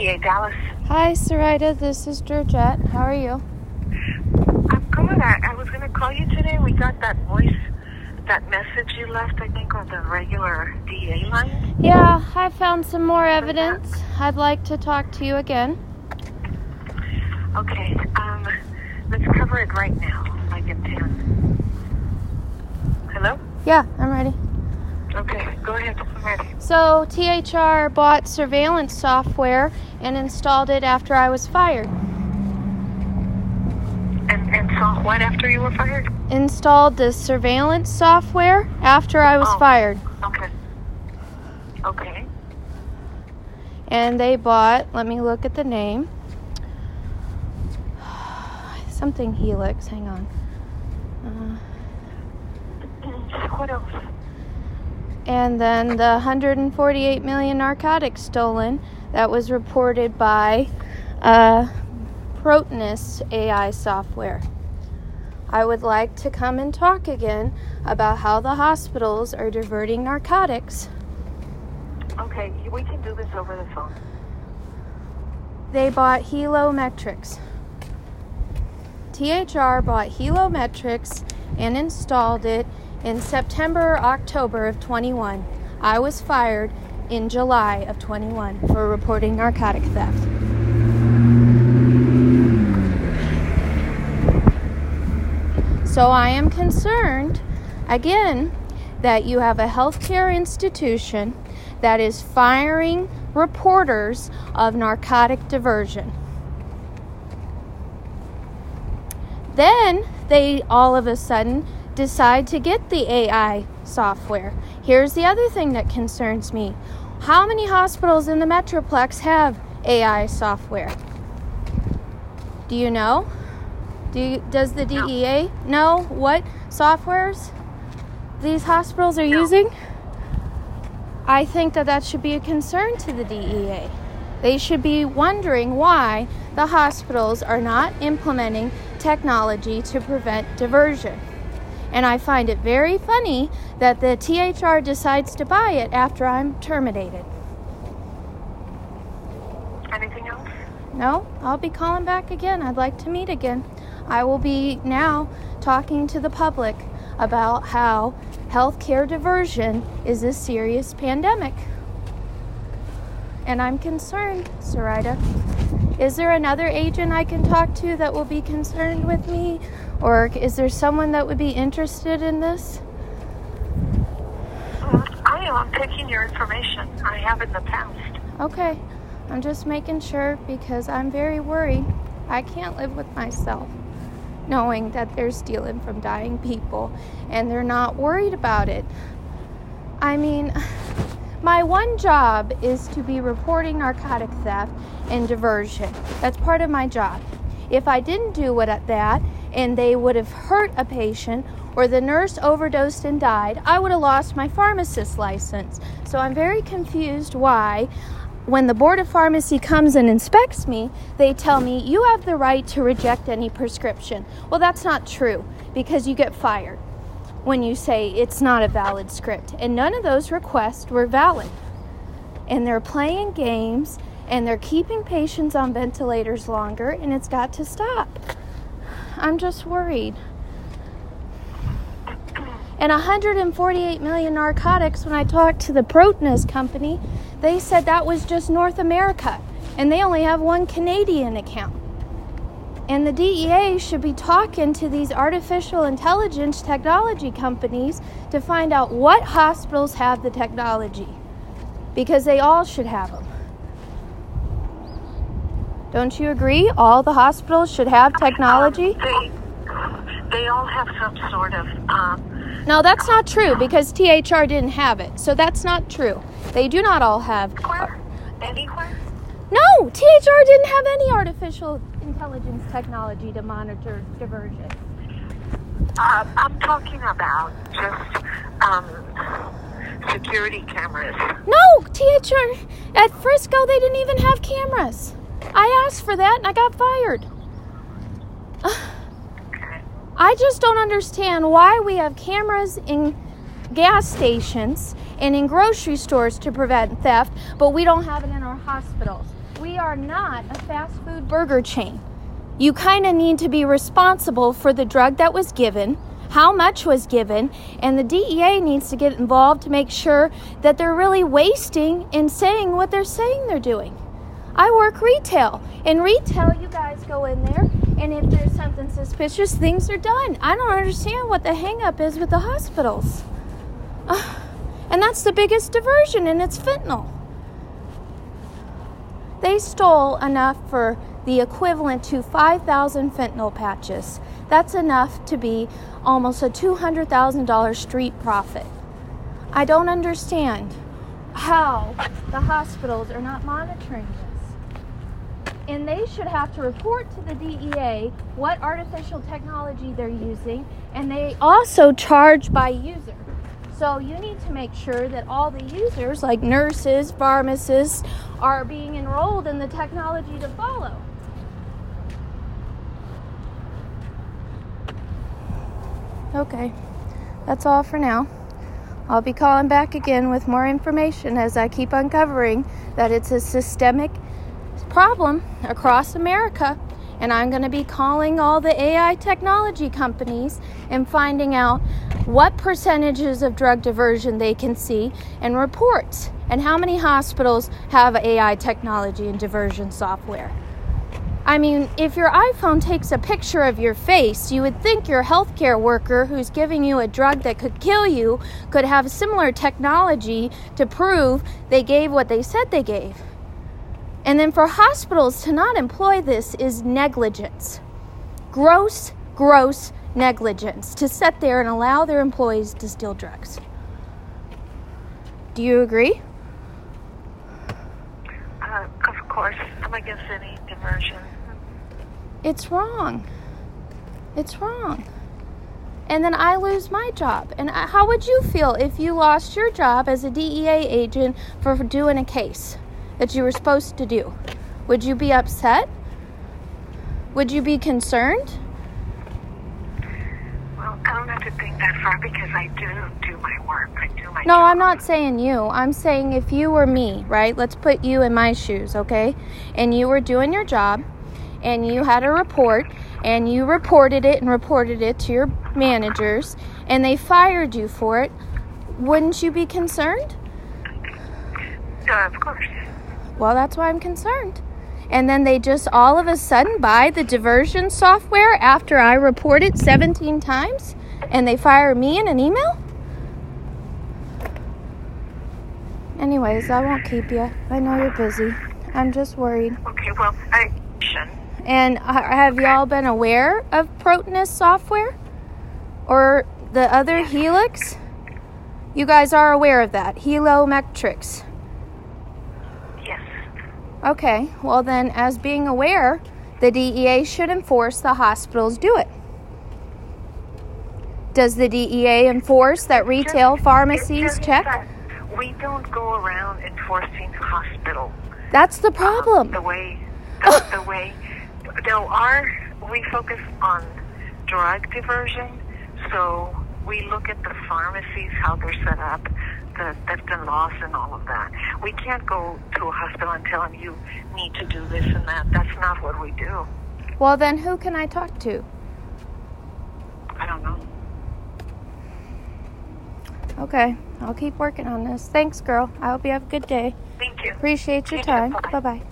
Dallas. Hi, Sarita. This is Georgette. How are you? I'm good. I, I was going to call you today. We got that voice, that message you left, I think, on the regular DA line. Yeah, I found some more evidence. I'd like to talk to you again. Okay. Um, let's cover it right now, like in 10. Hello? Yeah, I'm ready. Okay, go ahead. I'm ready. So, THR bought surveillance software and installed it after I was fired. And, and saw what after you were fired? Installed the surveillance software after I was Oh. fired. Okay. Okay. And they bought, let me look at the name. Something Helix, hang on. Uh, What else? And then the 148 million narcotics stolen that was reported by uh, Protenus AI software. I would like to come and talk again about how the hospitals are diverting narcotics. Okay, we can do this over the phone. They bought Heliometrix. THR bought Heliometrix and installed it in September or October of 21. I was fired in July of 21 for reporting narcotic theft. So I am concerned, again, that you have a healthcare institution that is firing reporters of narcotic diversion. Then they all of a sudden decide to get the AI software. Here's the other thing that concerns me how many hospitals in the Metroplex have AI software? Do you know? Do you, does the No. DEA know what softwares these hospitals are No. using? I think that that should be a concern to the DEA. They should be wondering why the hospitals are not implementing technology to prevent diversion. And I find it very funny that the THR decides to buy it after I'm terminated. Anything else? No, I'll be calling back again. I'd like to meet again. I will be now talking to the public about how healthcare diversion is a serious pandemic. And I'm concerned, Sarita. Is there another agent I can talk to that will be concerned with me? Or is there someone that would be interested in this? I am. Taking your information. I have in the past. Okay, I'm just making sure because I'm very worried. I can't live with myself knowing that they're stealing from dying people and they're not worried about it. I mean, my one job is to be reporting narcotic theft and diversion. That's part of my job. If I didn't do what that and they would have hurt a patient or the nurse overdosed and died, I would have lost my pharmacist license. So I'm very confused why when the board of pharmacy comes and inspects me, they tell me you have the right to reject any prescription. Well, that's not true because you get fired when you say it's not a valid script. And none of those requests were valid. And they're playing games and they're keeping patients on ventilators longer, and it's got to stop. I'm just worried. And 148 million narcotics, when I talked to the Protenus company, they said that was just North America, and they only have one Canadian account. And the DEA should be talking to these artificial intelligence technology companies to find out what hospitals have the technology, because they all should have them. Don't you agree? All the hospitals should have technology? Um, they, they all have some sort of. Um, No, that's not true because THR didn't have it. So that's not true. They do not all have. where? Anywhere? No, THR didn't have any artificial intelligence technology to monitor diversion. Uh, I'm talking about just um, security cameras. No, THR at Frisco they didn't even have cameras. I asked for that and I got fired. I just don't understand why we have cameras in gas stations and in grocery stores to prevent theft, but we don't have it in our hospitals. We are not a fast food burger chain. You kind of need to be responsible for the drug that was given, how much was given, and the DEA needs to get involved to make sure that they're really wasting and saying what they're saying they're doing. I work retail. In retail, you guys go in there, and if there's something suspicious, things are done. I don't understand what the hangup is with the hospitals. Uh, and that's the biggest diversion, and it's fentanyl. They stole enough for the equivalent to 5,000 fentanyl patches. That's enough to be almost a $200,000 street profit. I don't understand how the hospitals are not monitoring this. And they should have to report to the DEA what artificial technology they're using, and they also charge by user. So you need to make sure that all the users, like nurses, pharmacists, are being enrolled in the technology to follow. Okay, that's all for now. I'll be calling back again with more information as I keep uncovering that it's a systemic problem across America. And I'm going to be calling all the AI technology companies and finding out what percentages of drug diversion they can see and reports, and how many hospitals have AI technology and diversion software. I mean, if your iPhone takes a picture of your face, you would think your healthcare worker who's giving you a drug that could kill you could have similar technology to prove they gave what they said they gave. And then for hospitals to not employ this is negligence. Gross, gross negligence to sit there and allow their employees to steal drugs. Do you agree? Uh, of course, I'm against any diversion. It's wrong. It's wrong. And then I lose my job. And how would you feel if you lost your job as a DEA agent for doing a case that you were supposed to do? Would you be upset? Would you be concerned? Well, I don't have to think that far because I do do my work. I do my No, job. I'm not saying you. I'm saying if you were me, right? Let's put you in my shoes, okay? And you were doing your job and you had a report and you reported it and reported it to your managers and they fired you for it. Wouldn't you be concerned? Uh, of course. Well, that's why I'm concerned. And then they just all of a sudden buy the diversion software after I report it 17 times and they fire me in an email? Anyways, I won't keep you. I know you're busy. I'm just worried. Okay, well, I And ha- have y'all been aware of Protenus software or the other Helix? You guys are aware of that. Heliometrix. Okay, well, then, as being aware, the DEA should enforce the hospitals do it. Does the DEA enforce that retail Just- pharmacies just check? We don't go around enforcing hospital That's the um, problem. the way the, the way there are we focus on drug diversion, so we look at the pharmacies how they're set up, the theft and loss and all of that. We can't go to a hospital and tell them you need to do this and that. That's not what we do. Well, then, who can I talk to? I don't know. Okay, I'll keep working on this. Thanks, girl. I hope you have a good day. Thank you. Appreciate your You time. Bye bye.